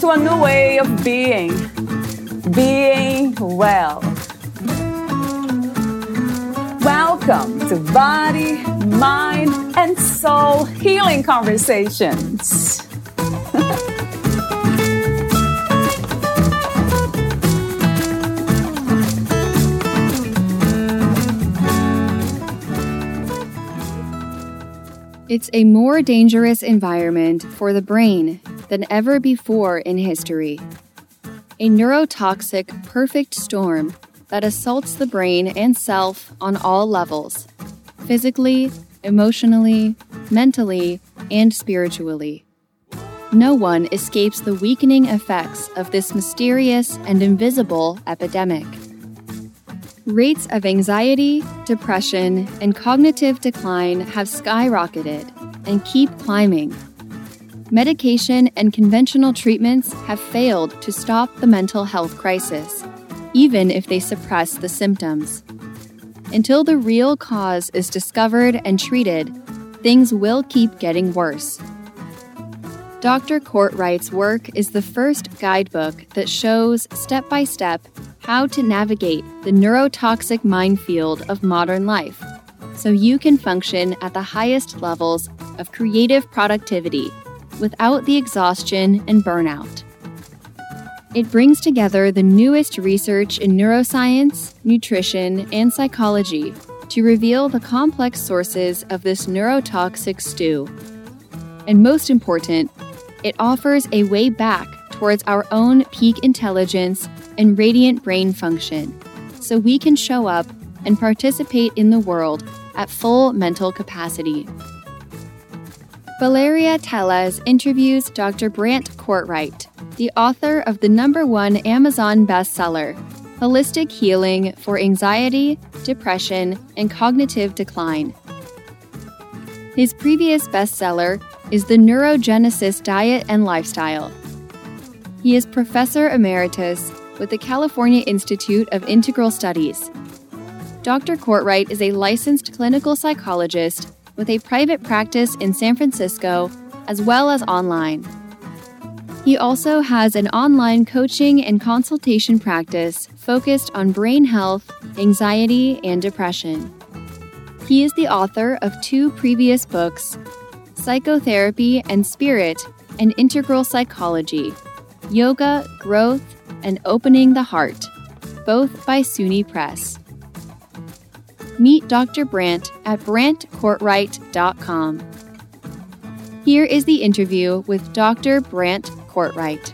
to a new way of being. Being well. Welcome to Body, Mind, and Soul Healing Conversations. It's a more dangerous environment for the brain than ever before in history. A neurotoxic perfect storm that assaults the brain and self on all levels physically, emotionally, mentally, and spiritually. No one escapes the weakening effects of this mysterious and invisible epidemic. Rates of anxiety, depression, and cognitive decline have skyrocketed and keep climbing. Medication and conventional treatments have failed to stop the mental health crisis, even if they suppress the symptoms. Until the real cause is discovered and treated, things will keep getting worse. Dr. Cortright's work is the first guidebook that shows step by step how to navigate the neurotoxic minefield of modern life so you can function at the highest levels of creative productivity without the exhaustion and burnout. It brings together the newest research in neuroscience, nutrition, and psychology to reveal the complex sources of this neurotoxic stew. And most important, it offers a way back towards our own peak intelligence and radiant brain function so we can show up and participate in the world at full mental capacity. Valeria Teles interviews Dr. Brant Cortright, the author of the number one Amazon bestseller, Holistic Healing for Anxiety, Depression, and Cognitive Decline. His previous bestseller is The Neurogenesis Diet and Lifestyle. He is Professor Emeritus with the California Institute of Integral Studies. Dr. Cortright is a licensed clinical psychologist with a private practice in San Francisco as well as online. He also has an online coaching and consultation practice focused on brain health, anxiety, and depression. He is the author of two previous books Psychotherapy and Spirit and Integral Psychology Yoga, Growth, and Opening the Heart, both by SUNY Press. Meet Dr. Brant at brantcortright.com. Here is the interview with Dr. Brant Cortright.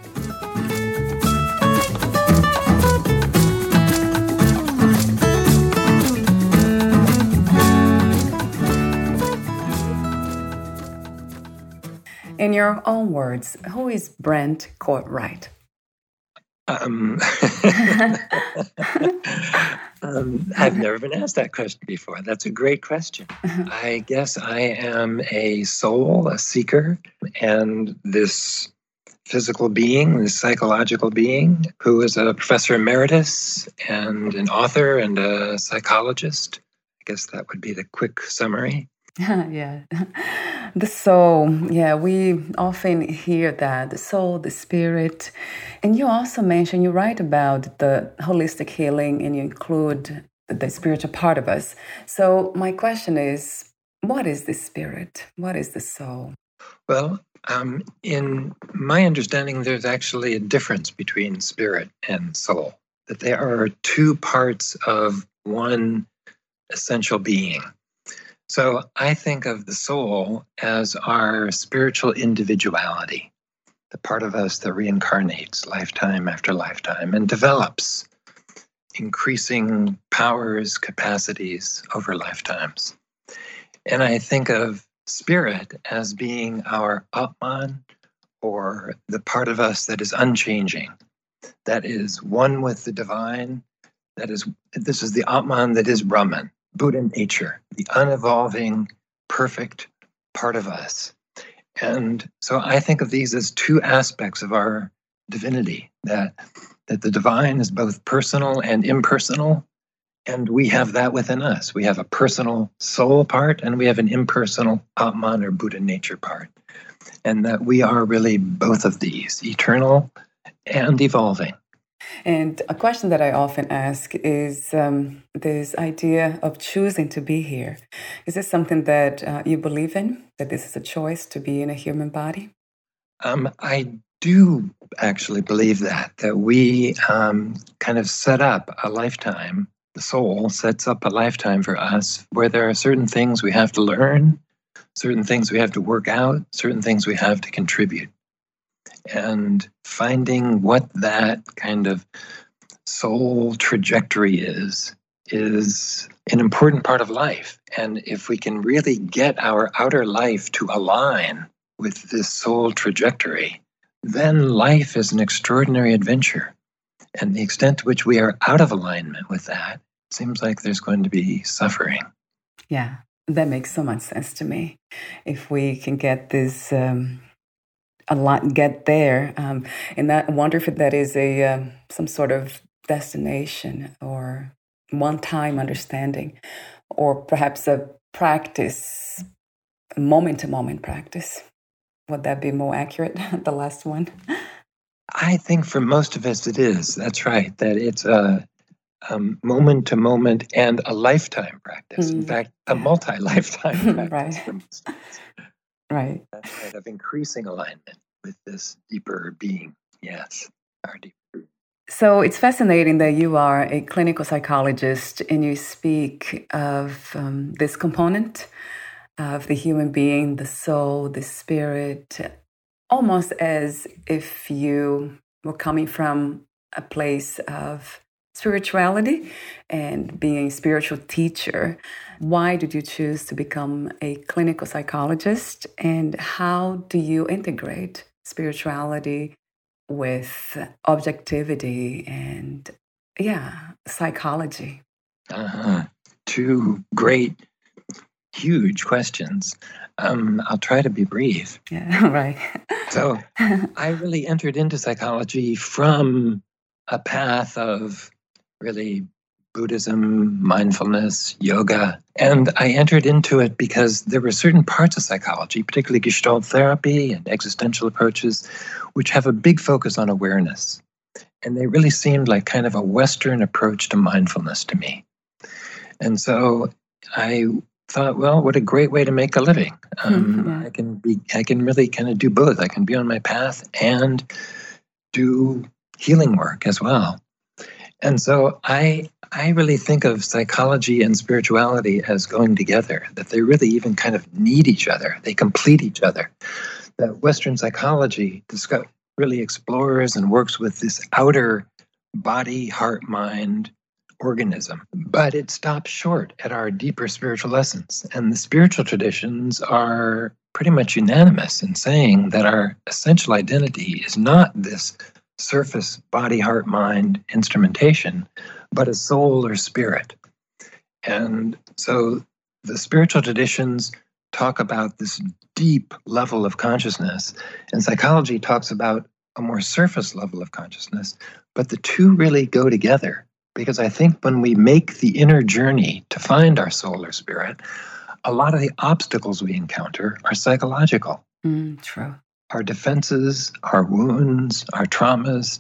In your own words, who is Brant Cortright? Um, um, I've never been asked that question before. That's a great question. I guess I am a soul, a seeker, and this physical being, this psychological being, who is a professor emeritus and an author and a psychologist. I guess that would be the quick summary. yeah. The soul. Yeah, we often hear that the soul, the spirit. And you also mentioned, you write about the holistic healing and you include the spiritual part of us. So, my question is what is the spirit? What is the soul? Well, um, in my understanding, there's actually a difference between spirit and soul, that there are two parts of one essential being. So I think of the soul as our spiritual individuality, the part of us that reincarnates lifetime after lifetime and develops increasing powers, capacities over lifetimes. And I think of spirit as being our Atman or the part of us that is unchanging, that is one with the divine. That is, this is the Atman that is Brahman, Buddha nature, the unevolving, perfect part of us. And so I think of these as two aspects of our divinity that that the divine is both personal and impersonal and we have that within us. We have a personal soul part and we have an impersonal Atman or Buddha nature part. And that we are really both of these, eternal and evolving. And a question that I often ask is um, this idea of choosing to be here. Is this something that uh, you believe in? That this is a choice to be in a human body? Um, I do actually believe that, that we um, kind of set up a lifetime, the soul sets up a lifetime for us where there are certain things we have to learn, certain things we have to work out, certain things we have to contribute and finding what that kind of soul trajectory is is an important part of life. And if we can really get our outer life to align with this soul trajectory then life is an extraordinary adventure. And the extent to which we are out of alignment with that seems like there's going to be suffering. Yeah that makes so much sense to me. If we can get this um a lot get there. Um, and that, I wonder if that is a uh, some sort of destination or one time understanding, or perhaps a practice, moment to moment practice. Would that be more accurate? the last one. I think for most of us it is. That's right. That it's a moment to moment and a lifetime practice. Mm. In fact, a multi lifetime practice. right. Right. That's right, of increasing alignment with this deeper being. Yes, our. So it's fascinating that you are a clinical psychologist and you speak of um, this component of the human being, the soul, the spirit, almost as if you were coming from a place of spirituality and being a spiritual teacher. Why did you choose to become a clinical psychologist and how do you integrate spirituality with objectivity and, yeah, psychology? Uh-huh. Two great, huge questions. Um, I'll try to be brief. Yeah, right. so I really entered into psychology from a path of really Buddhism, mindfulness, yoga. And I entered into it because there were certain parts of psychology, particularly Gestalt therapy and existential approaches, which have a big focus on awareness. And they really seemed like kind of a Western approach to mindfulness to me. And so I thought, well, what a great way to make a living. Um, yeah. I can be, I can really kind of do both. I can be on my path and do healing work as well. And so I I really think of psychology and spirituality as going together, that they really even kind of need each other. They complete each other. That Western psychology really explores and works with this outer body, heart, mind organism, but it stops short at our deeper spiritual essence. And the spiritual traditions are pretty much unanimous in saying that our essential identity is not this surface body, heart, mind instrumentation, but a soul or spirit. And so the spiritual traditions talk about this deep level of consciousness, and psychology talks about a more surface level of consciousness. But the two really go together because I think when we make the inner journey to find our soul or spirit, a lot of the obstacles we encounter are psychological. Mm, true our defenses, our wounds, our traumas.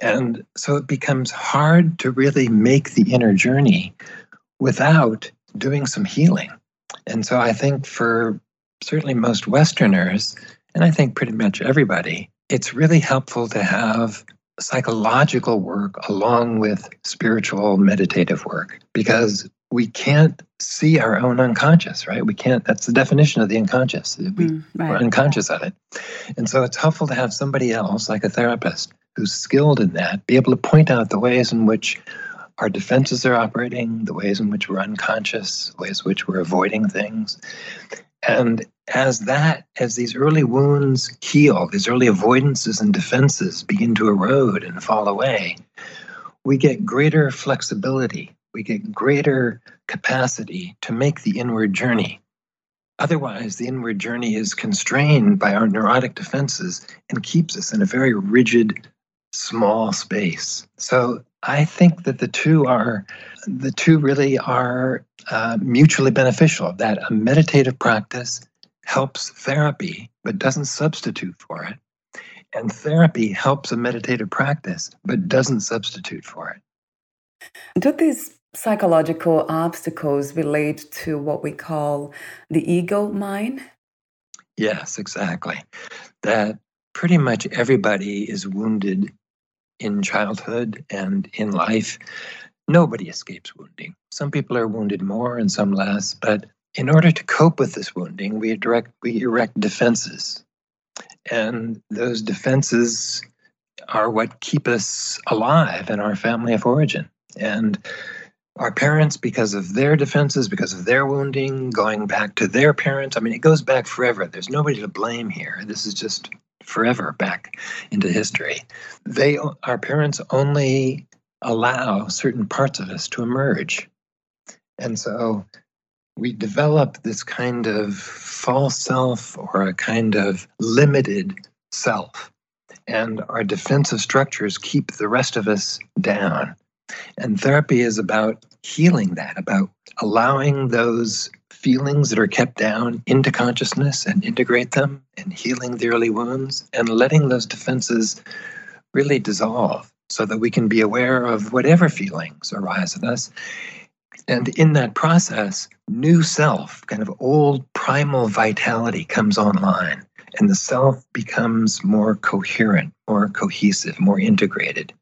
And so it becomes hard to really make the inner journey without doing some healing. And so I think for certainly most Westerners, and I think pretty much everybody, it's really helpful to have psychological work along with spiritual meditative work because we can't see our own unconscious, right? We can't, that's the definition of the unconscious. We, mm, right. We're unconscious of it. And so it's helpful to have somebody else, like a therapist, who's skilled in that, be able to point out the ways in which our defenses are operating, the ways in which we're unconscious, ways in which we're avoiding things. And as that, as these early wounds heal, these early avoidances and defenses begin to erode and fall away, we get greater flexibility, we get greater capacity to make the inward journey. Otherwise, the inward journey is constrained by our neurotic defenses and keeps us in a very rigid, small space. So I think that the two are the two really are uh, mutually beneficial. That a meditative practice helps therapy but doesn't substitute for it, and therapy helps a meditative practice but doesn't substitute for it. Do these psychological obstacles relate to what we call the ego mind? Yes, exactly. That pretty much everybody is wounded in childhood and in life. Nobody escapes wounding. Some people are wounded more and some less, but in order to cope with this wounding, we, direct, we erect defenses. And those defenses are what keep us alive in our family of origin. And our parents because of their defenses, because of their wounding, going back to their parents. I mean, it goes back forever. There's nobody to blame here. This is just forever back into history. They, our parents, only allow certain parts of us to emerge, and so we develop this kind of false self or a kind of limited self, and our defensive structures keep the rest of us down. And therapy is about healing that, about allowing those feelings that are kept down into consciousness and integrate them and healing the early wounds and letting those defenses really dissolve so that we can be aware of whatever feelings arise in us. And in that process, new self, kind of old primal vitality comes online, and the self becomes more coherent, more cohesive, more integrated,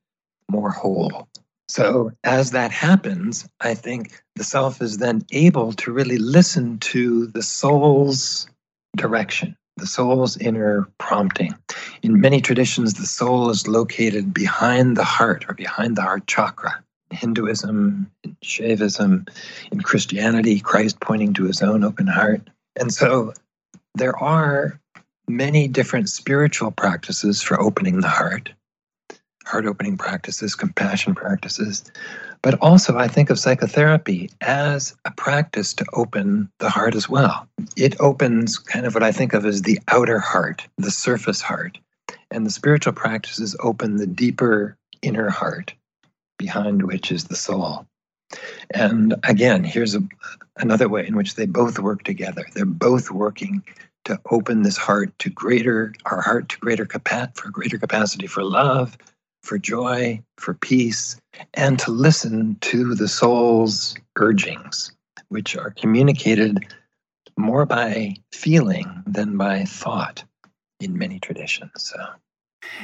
more whole. So, as that happens, I think the self is then able to really listen to the soul's direction, the soul's inner prompting. In many traditions, the soul is located behind the heart or behind the heart chakra. In Hinduism, in Shaivism, in Christianity, Christ pointing to his own open heart. And so there are many different spiritual practices for opening the heart heart opening practices, compassion practices. But also, I think of psychotherapy as a practice to open the heart as well. It opens kind of what I think of as the outer heart, the surface heart. And the spiritual practices open the deeper inner heart, behind which is the soul. And again, here's a, another way in which they both work together. They're both working to open this heart to greater, our heart to greater capacity, for greater capacity for love, for joy, for peace, and to listen to the soul's urgings, which are communicated more by feeling than by thought in many traditions. So.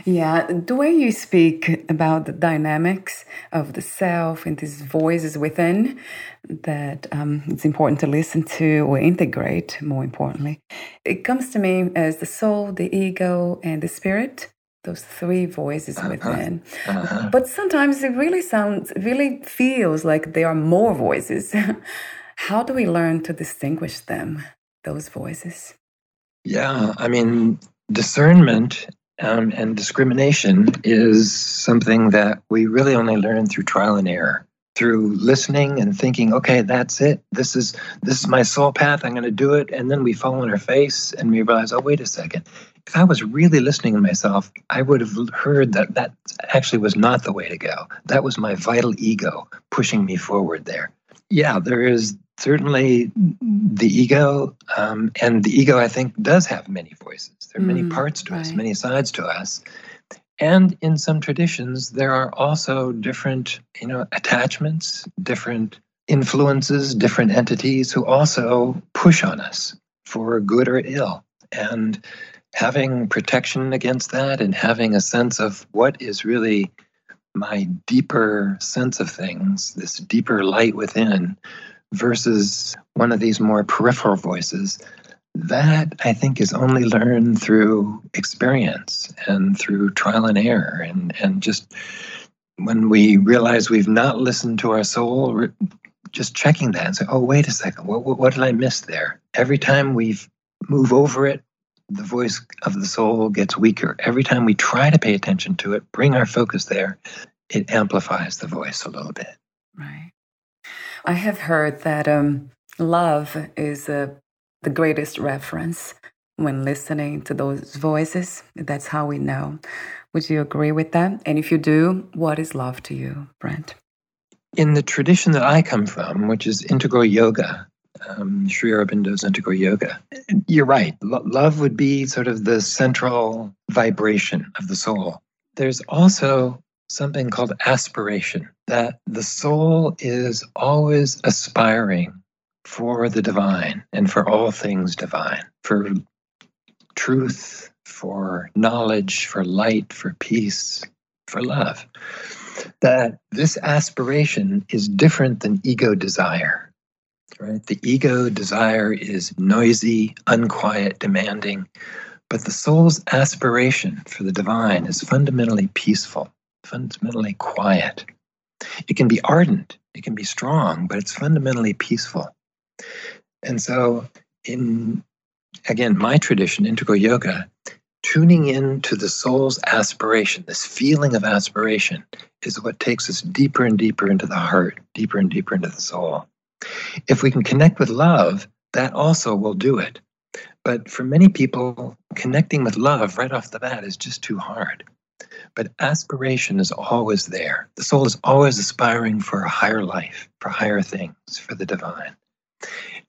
Yeah, the way you speak about the dynamics of the self and these voices within that um, it's important to listen to or integrate, more importantly, it comes to me as the soul, the ego, and the spirit those three voices uh-huh. within. Uh-huh. But sometimes it really sounds, really feels like there are more voices. How do we learn to distinguish them, those voices? Yeah, I mean, discernment um, and discrimination is something that we really only learn through trial and error through listening and thinking okay that's it this is this is my soul path i'm going to do it and then we fall on our face and we realize oh wait a second if I was really listening to myself, I would have heard that that actually was not the way to go. That was my vital ego pushing me forward there. Yeah, there is certainly the ego, um, and the ego, I think, does have many voices. There are many mm, parts to right. us, many sides to us. And in some traditions, there are also different, you know, attachments, different influences, different entities who also push on us for good or ill. And having protection against that and having a sense of what is really my deeper sense of things, this deeper light within, versus one of these more peripheral voices, that I think is only learned through experience and through trial and error. And, and just when we realize we've not listened to our soul, just checking that and say, oh, wait a second, what, what, what did I miss there? Every time we've move over it, the voice of the soul gets weaker. Every time we try to pay attention to it, bring our focus there, it amplifies the voice a little bit. Right. I have heard that um, love is uh, the greatest reference when listening to those voices. That's how we know. Would you agree with that? And if you do, what is love to you, Brent? In the tradition that I come from, which is integral yoga, um, Sri Aurobindo's integral yoga, you're right. Love would be sort of the central vibration of the soul. There's also something called aspiration, that the soul is always aspiring for the divine and for all things divine, for truth, for knowledge, for light, for peace, for love. That this aspiration is different than ego desire. Right? The ego desire is noisy, unquiet, demanding, but the soul's aspiration for the divine is fundamentally peaceful, fundamentally quiet. It can be ardent, it can be strong, but it's fundamentally peaceful. And so, in again, my tradition, integral yoga, tuning in to the soul's aspiration, this feeling of aspiration, is what takes us deeper and deeper into the heart, deeper and deeper into the soul. If we can connect with love, that also will do it. But for many people, connecting with love right off the bat is just too hard. But aspiration is always there. The soul is always aspiring for a higher life, for higher things, for the divine.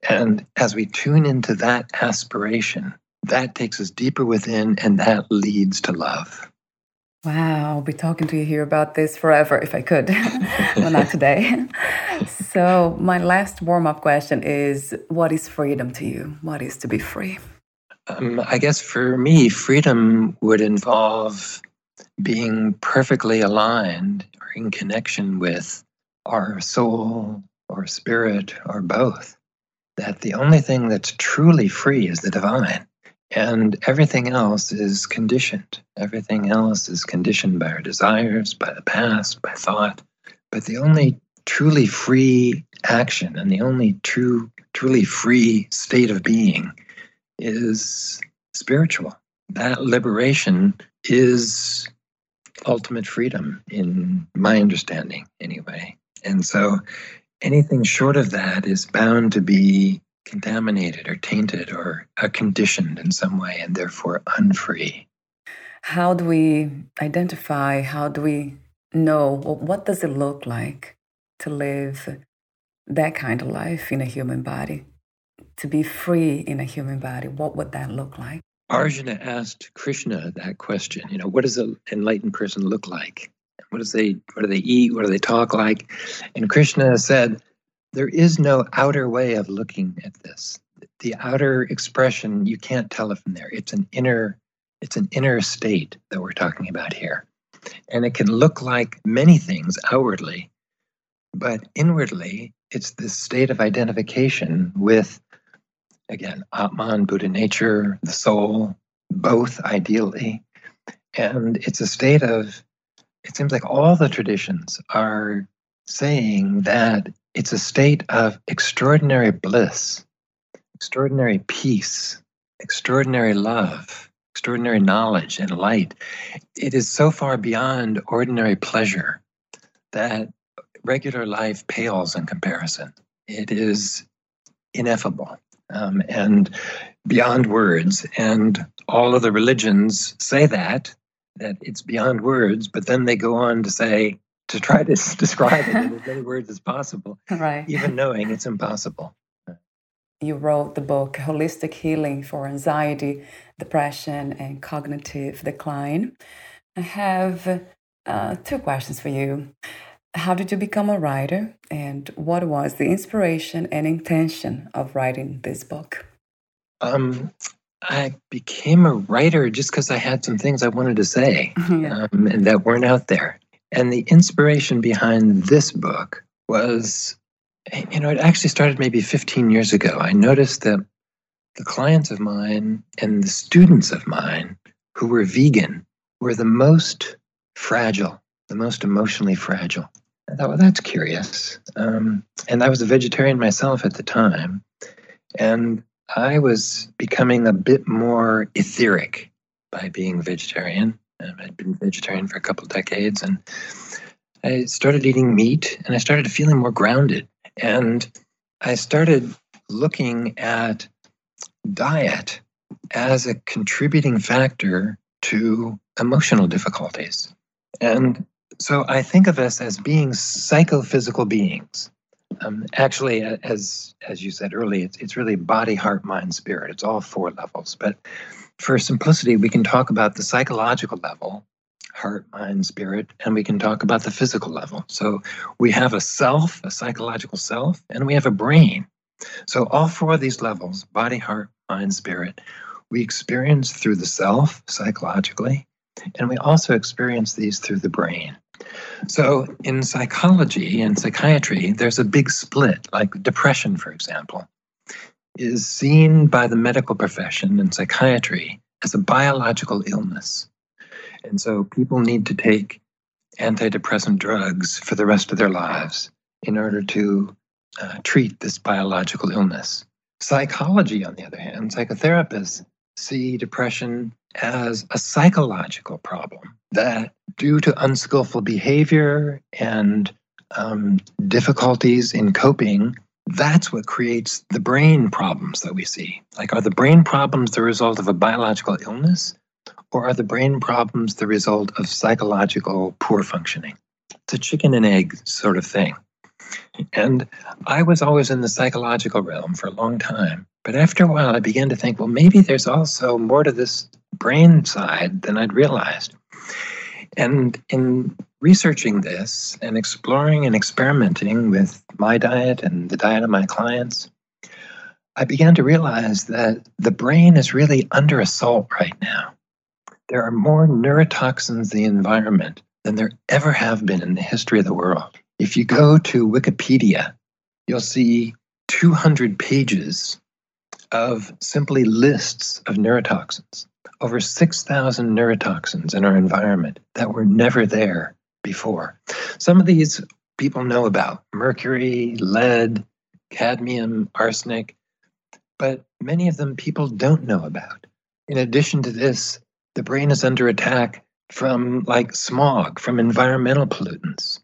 And as we tune into that aspiration, that takes us deeper within and that leads to love. Wow, I'll be talking to you here about this forever if I could. well, not today. so, my last warm up question is What is freedom to you? What is to be free? Um, I guess for me, freedom would involve being perfectly aligned or in connection with our soul or spirit or both that the only thing that's truly free is the divine. And everything else is conditioned. Everything else is conditioned by our desires, by the past, by thought. But the only truly free action and the only true, truly free state of being is spiritual. That liberation is ultimate freedom, in my understanding, anyway. And so anything short of that is bound to be contaminated or tainted or conditioned in some way and therefore unfree. How do we identify? How do we know? What does it look like to live that kind of life in a human body? To be free in a human body, what would that look like? Arjuna asked Krishna that question. You know, what does an enlightened person look like? What does they what do they eat? What do they talk like? And Krishna said, there is no outer way of looking at this. The outer expression, you can't tell it from there. It's an inner, it's an inner state that we're talking about here. And it can look like many things outwardly, but inwardly, it's this state of identification with, again, Atman, Buddha nature, the soul, both ideally. And it's a state of it seems like all the traditions are saying that it's a state of extraordinary bliss, extraordinary peace, extraordinary love, extraordinary knowledge and light. It is so far beyond ordinary pleasure that regular life pales in comparison. It is ineffable um, and beyond words. And all of the religions say that that it's beyond words, but then they go on to say, to try to describe it in as many words as possible, right. even knowing it's impossible. You wrote the book Holistic Healing for Anxiety, Depression, and Cognitive Decline. I have uh, two questions for you. How did you become a writer, and what was the inspiration and intention of writing this book? Um, I became a writer just because I had some things I wanted to say yeah. um, and that weren't out there. And the inspiration behind this book was, you know, it actually started maybe 15 years ago. I noticed that the clients of mine and the students of mine who were vegan were the most fragile, the most emotionally fragile. I thought, well, that's curious. Um, and I was a vegetarian myself at the time. And I was becoming a bit more etheric by being vegetarian. Um, I'd been vegetarian for a couple of decades and I started eating meat and I started feeling more grounded. And I started looking at diet as a contributing factor to emotional difficulties. And so I think of us as being psychophysical beings. Um, actually, as as you said earlier, it's, it's really body, heart, mind, spirit. It's all four levels. But for simplicity, we can talk about the psychological level, heart, mind, spirit, and we can talk about the physical level. So we have a self, a psychological self, and we have a brain. So all four of these levels, body, heart, mind, spirit, we experience through the self psychologically, and we also experience these through the brain. So, in psychology and psychiatry, there's a big split, like depression, for example, is seen by the medical profession and psychiatry as a biological illness. And so, people need to take antidepressant drugs for the rest of their lives in order to uh, treat this biological illness. Psychology, on the other hand, psychotherapists see depression as a psychological problem that, due to unskillful behavior and um, difficulties in coping, that's what creates the brain problems that we see. Like, are the brain problems the result of a biological illness, or are the brain problems the result of psychological poor functioning? It's a chicken and egg sort of thing. And I was always in the psychological realm for a long time. But after a while, I began to think, well, maybe there's also more to this brain side than I'd realized. And in researching this and exploring and experimenting with my diet and the diet of my clients, I began to realize that the brain is really under assault right now. There are more neurotoxins in the environment than there ever have been in the history of the world. If you go to Wikipedia, you'll see 200 pages of simply lists of neurotoxins. Over 6,000 neurotoxins in our environment that were never there before. Some of these people know about mercury, lead, cadmium, arsenic, but many of them people don't know about. In addition to this, the brain is under attack from like smog, from environmental pollutants.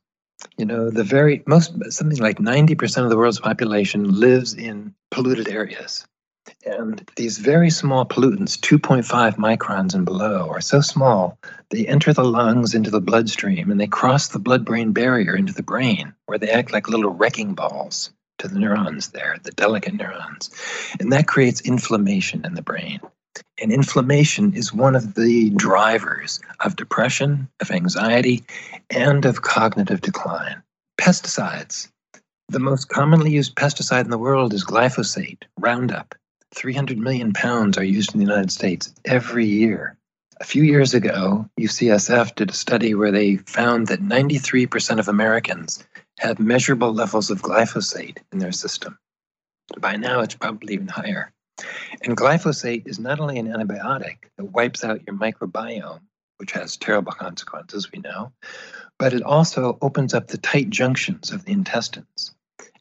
You know, the very most, something like 90% of the world's population lives in polluted areas. And these very small pollutants, 2.5 microns and below, are so small they enter the lungs into the bloodstream and they cross the blood brain barrier into the brain, where they act like little wrecking balls to the neurons there, the delicate neurons. And that creates inflammation in the brain. And inflammation is one of the drivers of depression, of anxiety, and of cognitive decline. Pesticides. The most commonly used pesticide in the world is glyphosate, Roundup. 300 million pounds are used in the United States every year. A few years ago, UCSF did a study where they found that 93% of Americans have measurable levels of glyphosate in their system. By now, it's probably even higher. And glyphosate is not only an antibiotic that wipes out your microbiome, which has terrible consequences, we know, but it also opens up the tight junctions of the intestines.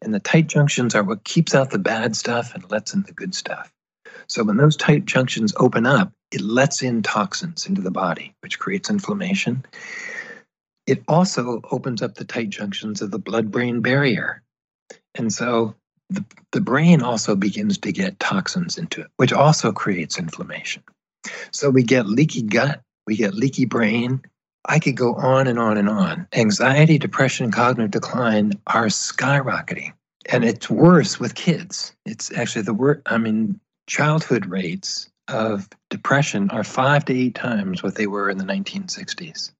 And the tight junctions are what keeps out the bad stuff and lets in the good stuff. So when those tight junctions open up, it lets in toxins into the body, which creates inflammation. It also opens up the tight junctions of the blood brain barrier. And so the, the brain also begins to get toxins into it, which also creates inflammation. So we get leaky gut, we get leaky brain, I could go on and on and on. Anxiety, depression, cognitive decline are skyrocketing. And it's worse with kids. It's actually the worst. I mean, childhood rates of depression are five to eight times what they were in the 1960s.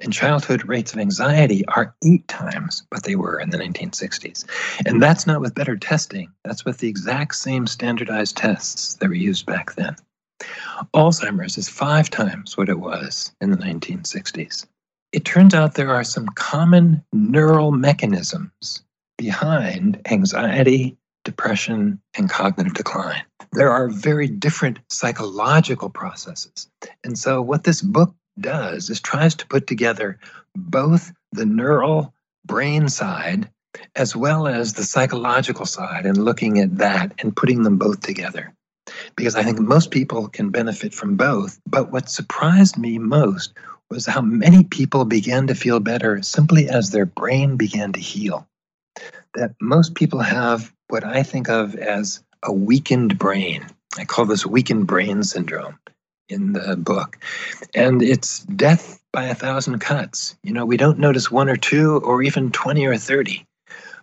And childhood rates of anxiety are eight times what they were in the 1960s. And that's not with better testing, that's with the exact same standardized tests that were used back then. Alzheimer's is five times what it was in the 1960s. It turns out there are some common neural mechanisms behind anxiety, depression, and cognitive decline. There are very different psychological processes. And so, what this book does is tries to put together both the neural brain side as well as the psychological side and looking at that and putting them both together. Because I think most people can benefit from both. But what surprised me most was how many people began to feel better simply as their brain began to heal. That most people have what I think of as a weakened brain. I call this weakened brain syndrome in the book. And it's death by a thousand cuts. You know, we don't notice one or two or even 20 or 30.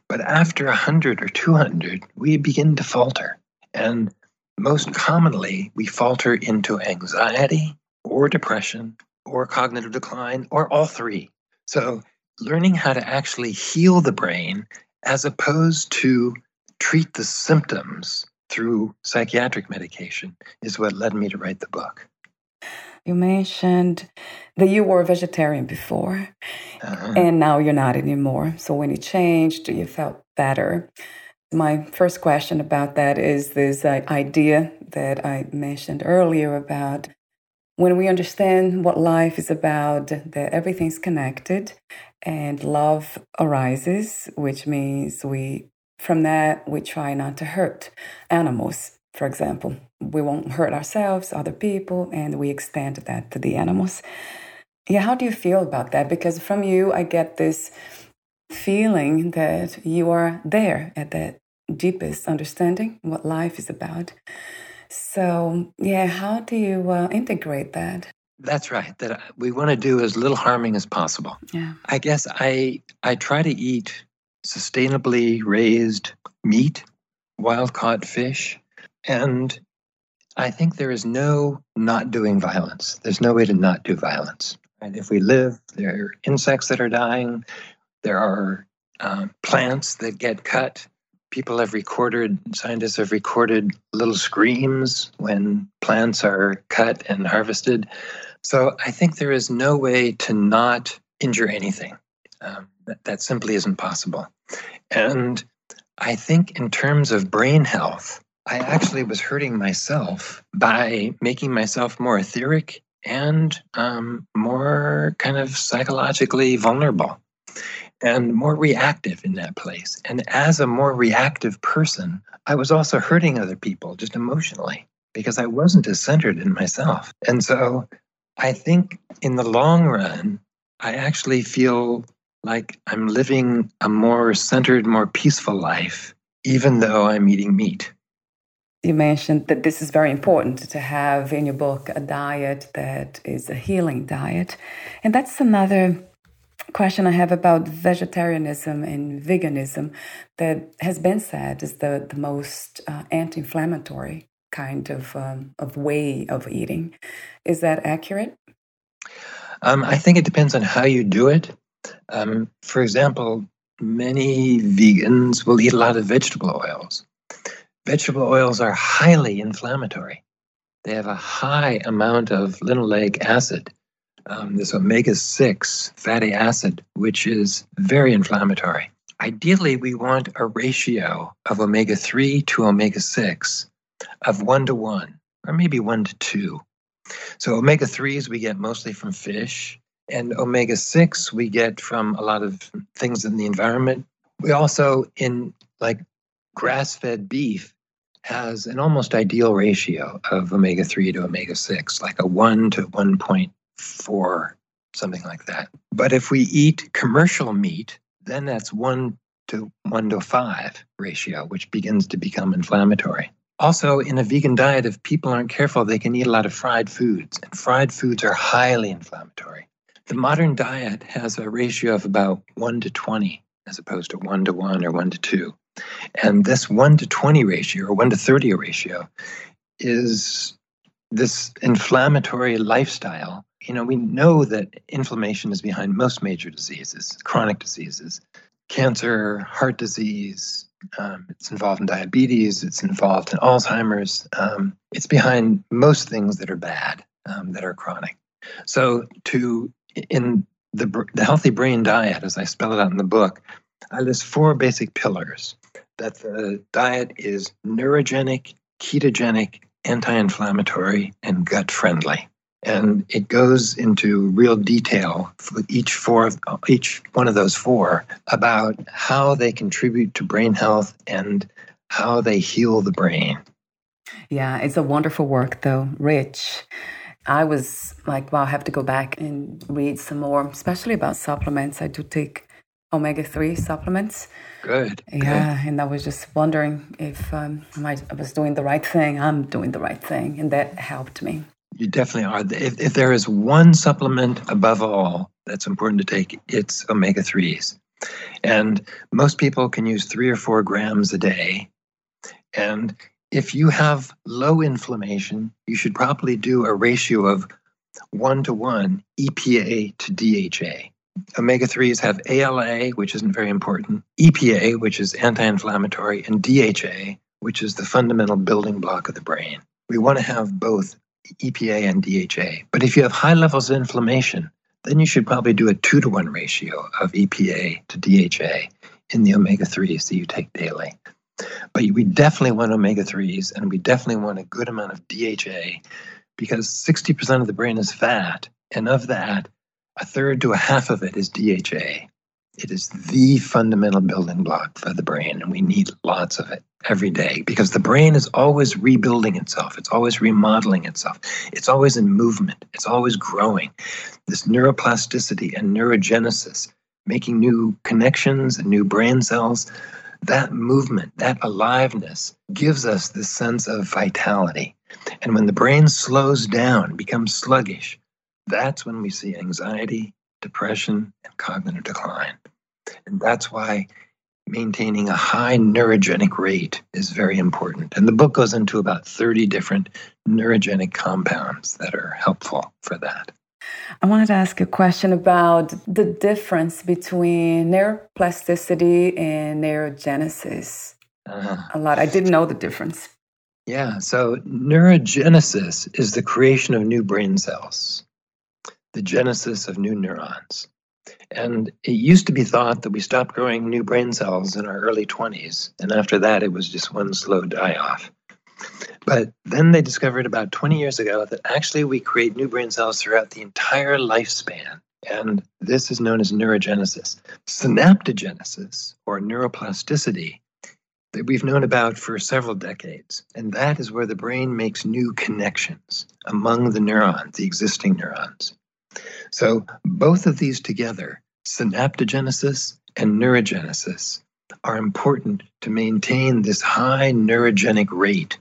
But after 100 or 200, we begin to falter. And most commonly, we falter into anxiety or depression or cognitive decline or all three. So, learning how to actually heal the brain as opposed to treat the symptoms through psychiatric medication is what led me to write the book. You mentioned that you were a vegetarian before uh-huh. and now you're not anymore. So when you changed, you felt better. My first question about that is this idea that I mentioned earlier about when we understand what life is about, that everything's connected and love arises, which means we, from that, we try not to hurt animals for example. We won't hurt ourselves, other people, and we extend that to the animals. Yeah, how do you feel about that? Because from you, I get this feeling that you are there at that deepest understanding what life is about. So, yeah, how do you uh, integrate that? That's right. That we want to do as little harming as possible. Yeah. I guess I I try to eat sustainably raised meat, wild caught fish, and I think there is no not doing violence. There's no way to not do violence. And if we live, there are insects that are dying. There are um, plants that get cut. People have recorded, scientists have recorded little screams when plants are cut and harvested. So I think there is no way to not injure anything. Um, that, that simply isn't possible. And I think, in terms of brain health, I actually was hurting myself by making myself more etheric and um, more kind of psychologically vulnerable and more reactive in that place. And as a more reactive person, I was also hurting other people just emotionally because I wasn't as centered in myself. And so I think in the long run, I actually feel like I'm living a more centered, more peaceful life, even though I'm eating meat. You mentioned that this is very important to have in your book a diet that is a healing diet. And that's another question I have about vegetarianism and veganism that has been said is the, the most uh, anti inflammatory kind of, um, of way of eating. Is that accurate? Um, I think it depends on how you do it. Um, for example, many vegans will eat a lot of vegetable oils. Vegetable oils are highly inflammatory. They have a high amount of linoleic acid, um, this omega 6 fatty acid, which is very inflammatory. Ideally, we want a ratio of omega 3 to omega 6 of 1 to 1, or maybe 1 to 2. So, omega 3s we get mostly from fish, and omega 6 we get from a lot of things in the environment. We also, in like grass fed beef, has an almost ideal ratio of omega 3 to omega 6, like a 1 to 1.4, something like that. But if we eat commercial meat, then that's 1 to 1 to 5 ratio, which begins to become inflammatory. Also, in a vegan diet, if people aren't careful, they can eat a lot of fried foods, and fried foods are highly inflammatory. The modern diet has a ratio of about 1 to 20 as opposed to 1 to 1 or 1 to 2. And this 1 to 20 ratio or 1 to 30 ratio is this inflammatory lifestyle. You know, we know that inflammation is behind most major diseases, chronic diseases, cancer, heart disease. Um, it's involved in diabetes. It's involved in Alzheimer's. Um, it's behind most things that are bad, um, that are chronic. So, to in the, the healthy brain diet, as I spell it out in the book, I list four basic pillars that the diet is neurogenic, ketogenic, anti inflammatory, and gut friendly. And it goes into real detail for each four, each one of those four about how they contribute to brain health and how they heal the brain. Yeah, it's a wonderful work, though, rich. I was like, wow, I have to go back and read some more, especially about supplements. I do take omega 3 supplements. Good. Yeah. Good. And I was just wondering if um, I was doing the right thing. I'm doing the right thing. And that helped me. You definitely are. If, if there is one supplement above all that's important to take, it's omega 3s. And most people can use three or four grams a day. And if you have low inflammation, you should probably do a ratio of one to one EPA to DHA. Omega 3s have ALA, which isn't very important, EPA, which is anti inflammatory, and DHA, which is the fundamental building block of the brain. We want to have both EPA and DHA. But if you have high levels of inflammation, then you should probably do a two to one ratio of EPA to DHA in the omega 3s that you take daily. But we definitely want omega 3s and we definitely want a good amount of DHA because 60% of the brain is fat. And of that, a third to a half of it is DHA. It is the fundamental building block for the brain, and we need lots of it every day because the brain is always rebuilding itself. It's always remodeling itself. It's always in movement. It's always growing. This neuroplasticity and neurogenesis, making new connections and new brain cells, that movement, that aliveness gives us this sense of vitality. And when the brain slows down, becomes sluggish, that's when we see anxiety, depression, and cognitive decline. And that's why maintaining a high neurogenic rate is very important. And the book goes into about 30 different neurogenic compounds that are helpful for that. I wanted to ask a question about the difference between neuroplasticity and neurogenesis. Uh-huh. A lot. I didn't know the difference. Yeah. So, neurogenesis is the creation of new brain cells the genesis of new neurons. And it used to be thought that we stopped growing new brain cells in our early 20s. And after that, it was just one slow die off. But then they discovered about 20 years ago that actually we create new brain cells throughout the entire lifespan. And this is known as neurogenesis. Synaptogenesis, or neuroplasticity, that we've known about for several decades. And that is where the brain makes new connections among the neurons, the existing neurons. So, both of these together, synaptogenesis and neurogenesis, are important to maintain this high neurogenic rate,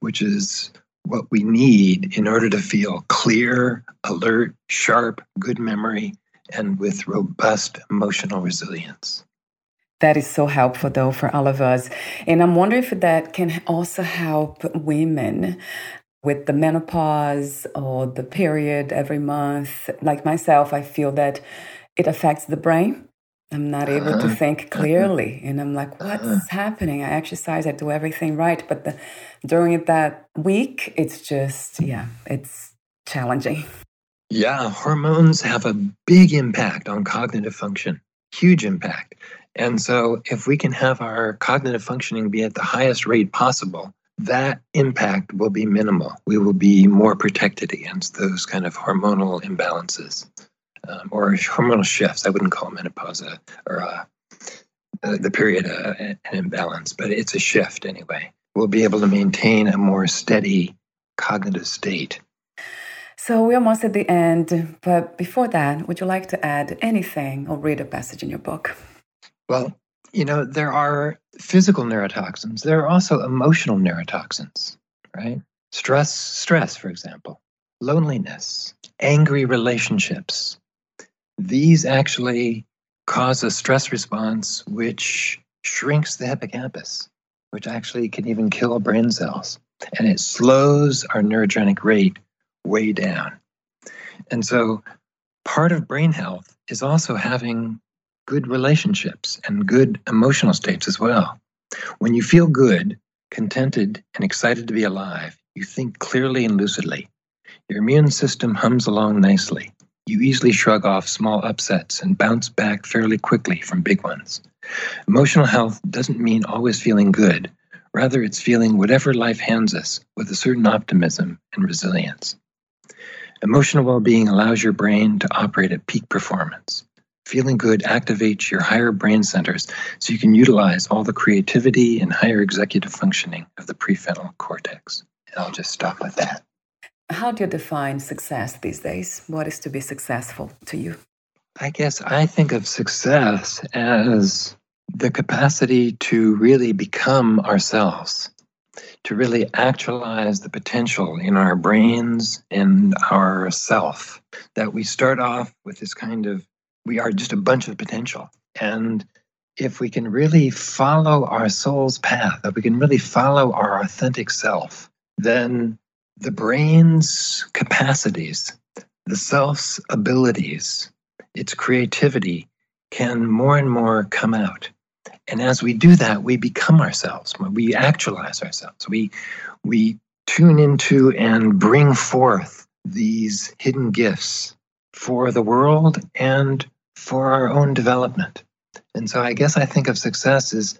which is what we need in order to feel clear, alert, sharp, good memory, and with robust emotional resilience. That is so helpful, though, for all of us. And I'm wondering if that can also help women with the menopause or the period every month. Like myself, I feel that it affects the brain. I'm not able uh-huh. to think uh-huh. clearly. And I'm like, what's uh-huh. happening? I exercise, I do everything right. But the, during that week, it's just, yeah, it's challenging. Yeah, hormones have a big impact on cognitive function, huge impact. And so, if we can have our cognitive functioning be at the highest rate possible, that impact will be minimal. We will be more protected against those kind of hormonal imbalances um, or hormonal shifts. I wouldn't call menopause a, or a, the period an imbalance, but it's a shift anyway. We'll be able to maintain a more steady cognitive state. So we're almost at the end, but before that, would you like to add anything or read a passage in your book? Well, you know, there are physical neurotoxins, there are also emotional neurotoxins, right? Stress, stress, for example, loneliness, angry relationships. These actually cause a stress response which shrinks the hippocampus, which actually can even kill brain cells. And it slows our neurogenic rate way down. And so part of brain health is also having good relationships and good emotional states as well. When you feel good, contented, and excited to be alive, you think clearly and lucidly. Your immune system hums along nicely. You easily shrug off small upsets and bounce back fairly quickly from big ones. Emotional health doesn't mean always feeling good. Rather, it's feeling whatever life hands us with a certain optimism and resilience. Emotional well being allows your brain to operate at peak performance. Feeling good activates your higher brain centers so you can utilize all the creativity and higher executive functioning of the prefrontal cortex. And I'll just stop with that. How do you define success these days? What is to be successful to you? I guess I think of success as the capacity to really become ourselves, to really actualize the potential in our brains and our self. That we start off with this kind of, we are just a bunch of potential. And if we can really follow our soul's path, if we can really follow our authentic self, then the brain's capacities, the self's abilities, its creativity can more and more come out. And as we do that, we become ourselves. We actualize ourselves. We we tune into and bring forth these hidden gifts for the world and for our own development. And so I guess I think of success as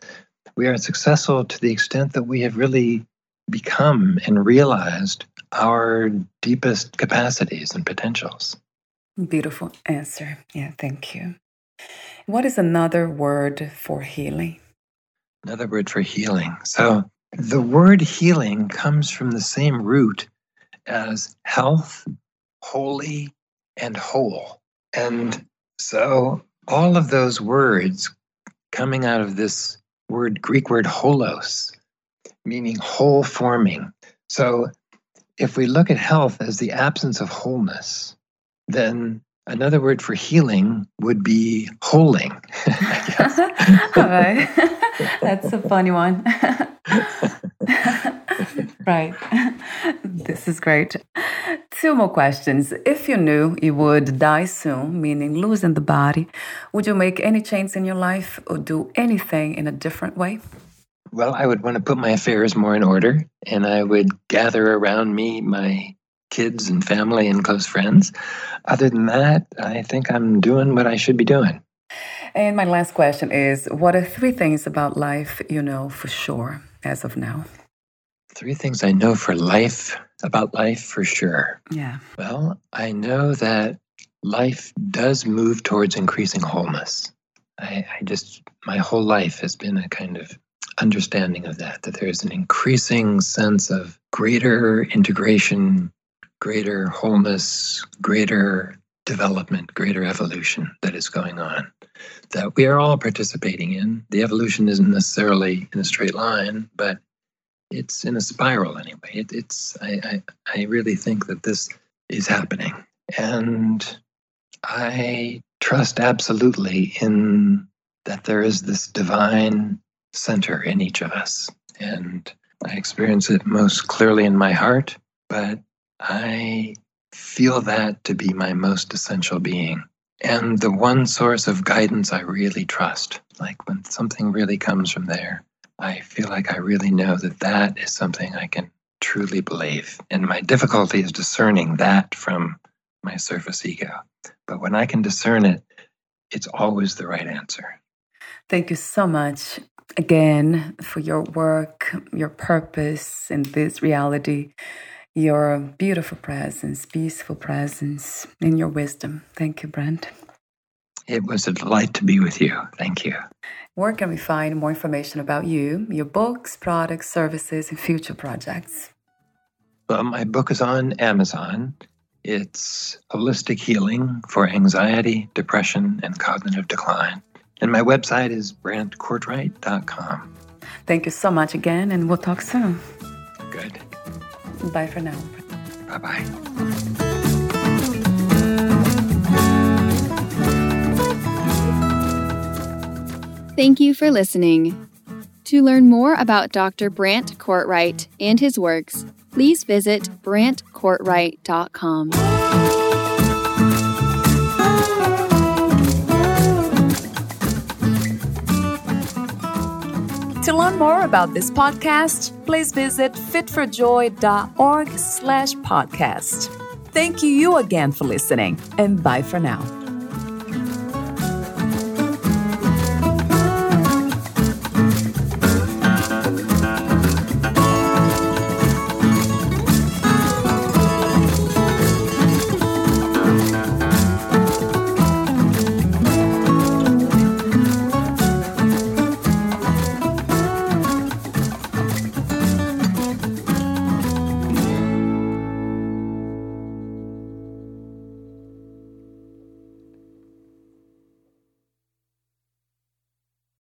we are successful to the extent that we have really become and realized our deepest capacities and potentials. Beautiful answer. Yeah, thank you. What is another word for healing? Another word for healing. So the word healing comes from the same root as health, holy, and whole. And so all of those words coming out of this word, Greek word holos, meaning whole forming. So if we look at health as the absence of wholeness, then Another word for healing would be holing. That's a funny one. right. This is great. Two more questions. If you knew you would die soon, meaning losing the body, would you make any change in your life or do anything in a different way? Well, I would want to put my affairs more in order and I would gather around me my kids and family and close friends. Other than that, I think I'm doing what I should be doing. And my last question is What are three things about life you know for sure as of now? Three things I know for life, about life for sure. Yeah. Well, I know that life does move towards increasing wholeness. I, I just, my whole life has been a kind of understanding of that, that there's an increasing sense of greater integration greater wholeness, greater development, greater evolution that is going on that we are all participating in. The evolution isn't necessarily in a straight line, but it's in a spiral anyway. It, it's I, I I really think that this is happening, and I trust absolutely in that there is this divine center in each of us, and I experience it most clearly in my heart. But I feel that to be my most essential being and the one source of guidance I really trust. Like when something really comes from there, I feel like I really know that that is something I can truly believe. And my difficulty is discerning that from my surface ego. But when I can discern it, it's always the right answer. Thank you so much again for your work, your purpose in this reality your beautiful presence, peaceful presence, and your wisdom. Thank you, Brent. It was a delight to be with you. Thank you. Where can we find more information about you, your books, products, services, and future projects? Well, my book is on Amazon. It's Holistic Healing for Anxiety, Depression, and Cognitive Decline. And my website is brantcortright.com. Thank you so much again, and we'll talk soon. Good. Bye for now. Bye bye. Thank you for listening. To learn more about Dr. Brant Cortright and his works, please visit brantcortright.com. To learn more about this podcast, please visit fitforjoy.org slash podcast. Thank you again for listening, and bye for now.